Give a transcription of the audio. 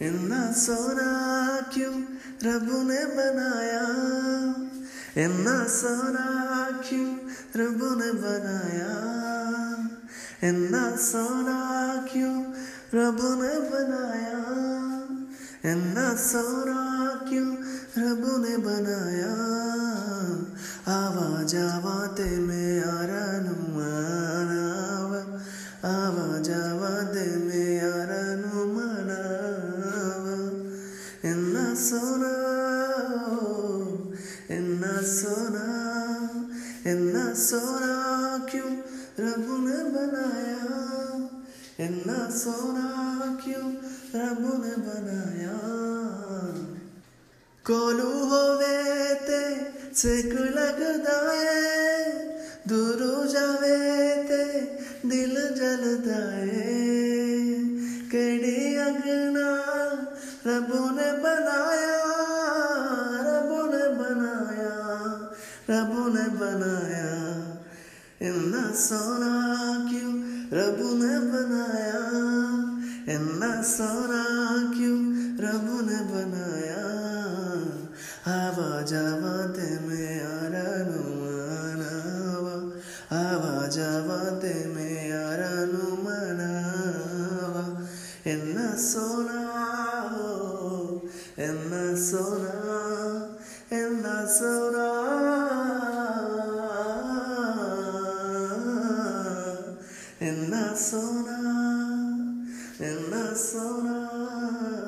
इतना सोना क्यों रब ने बनाया इन्ना सोना क्यों रब ने बनाया इतना सोना क्यों रब ने बनाया इन्ना सोना क्यों रब ने बनाया आवाज़ आवाते में आरानु मानावा आवाज़ आवाते में सोना इतना सोना इतना सोना क्यों रब ने बनाया इतना सोना क्यों रब ने बनाया कोलू होवे ते सेक लगदा है दूर जावे ते दिल जलदा है केड़ी अगना रब ने बनाया। इन्ना सोना क्यों रब ने बनाया? इन्ना सोना क्यों रब ने बनाया? आवाज़ आवाते में आरानु मनावा आवाज़ आवाते में आरानु मनावा इतना सोना इतना सोना इतना सोना। En la zona, en la zona.